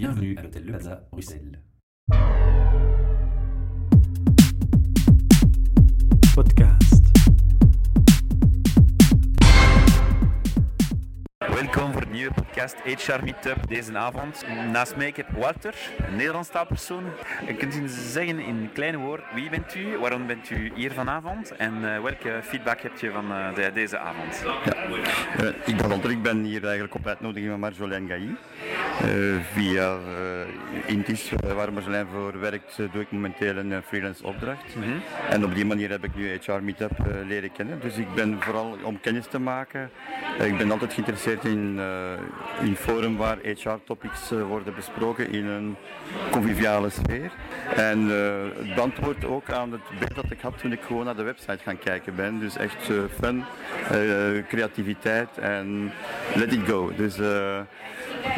Bienvenue à l'hôtel Le Plaza, Bruxelles. Podcast. Welkom voor een nieuwe podcast HR Meetup deze avond. Naast mij ik heb Walter, een Nederlands taalpersoon. Je kunt u zeggen in een kleine woord, wie bent u, waarom bent u hier vanavond en eh, welke feedback heb je van eh, de- deze avond? Ja. Eh, ik ben Walter, ik ben hier eigenlijk op uitnodiging van Marjolaine Gailly. Eh, via eh, Intis, eh, waar Marjolaine voor werkt, doe ik momenteel een freelance opdracht. En op die manier heb ik nu HR Meetup leren kennen. Dus ik ben vooral om kennis te maken. Ik ben altijd geïnteresseerd in, in forum waar HR-topics worden besproken in een conviviale sfeer. En het beantwoordt ook aan het beeld dat ik had toen ik gewoon naar de website gaan kijken ben. Dus echt fun, creativiteit en let it go. Dus,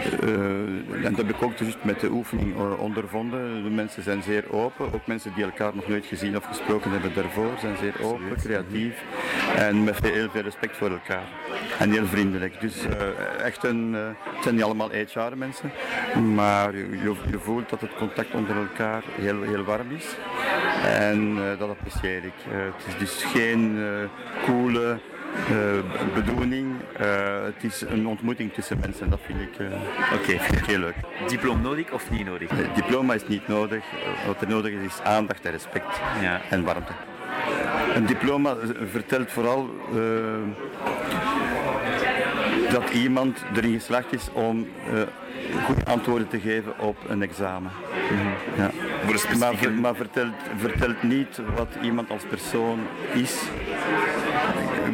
en dat heb ik ook dus met de oefening eh, ondervonden. De mensen zijn zeer open, ook mensen die elkaar nog nooit gezien of gesproken hebben daarvoor zijn zeer open, creatief en met heel veel respect voor elkaar. En heel vriendelijk. Dus eh, echt een, eh, het zijn niet allemaal HR-mensen, maar je, voelt dat het contact onder elkaar heel, heel warm is. En eh, dat apprecieer ik. Eh, het is dus geen eh coole eh, bedoeling. Eh, het is een ontmoeting tussen mensen. Dat vind ik, eh, vind ik heel leuk. Diploma nodig of niet nodig? Het diploma is niet nodig. Eh, Wat er nodig is, is aandacht en respect Ja. en warmte. Een diploma eh, vertelt vooral eh, dat iemand erin geslaagd is om eh, goede antwoorden te geven op een examen. Ja. Een specifieke- Maar, ver- maar vertelt, vertelt niet wat iemand als persoon is.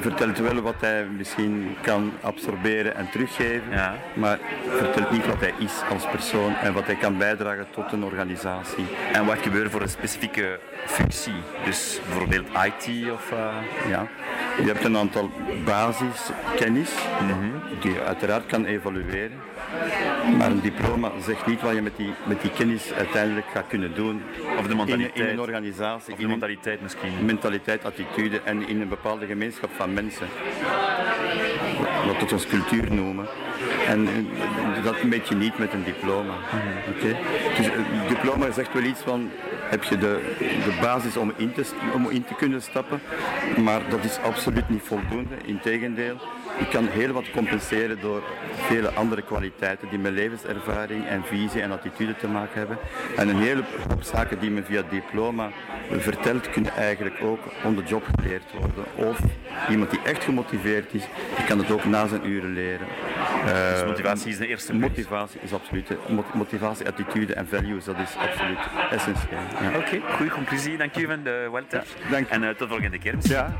Vertelt wel wat hij misschien kan absorberen en teruggeven. Ja. Maar vertelt niet wat hij is als persoon en wat hij kan bijdragen tot een organisatie. En wat gebeurt voor een specifieke functie? Dus bijvoorbeeld IT of... eh, Ja. Je hebt een aantal basiskennis die je uiteraard kan evalueren. Maar een diploma zegt niet wat je met die, met die kennis uiteindelijk gaat kunnen doen. Of de mentaliteit. in een organisatie, of de in een mentaliteit misschien? mentaliteit, attitude en in een bepaalde gemeenschap van mensen. Wat we ons cultuur noemen. En eh, dat meet je niet met een diploma. Oké? Dus een diploma zegt wel iets van, heb je de, de basis om in, te, om in te kunnen stappen, maar dat is absoluut niet voldoende. Integendeel, je kan heel wat compenseren door vele andere kwaliteiten die met levenservaring en visie en attitude te maken hebben. En een hele hoop zaken die men via diploma vertelt, kunnen eigenlijk ook on the job geleerd worden. Of iemand die echt gemotiveerd is, die kan het ook na zijn uren leren. Eh, Dus motivatie is de eerste punt. Motivatie is absoluut. mot- Motivatie, attitude en values, dat is absoluut essentieel. Ja. Oké, goede conclusie. Dank u, van de dank. En eh, tot de volgende keer. ja.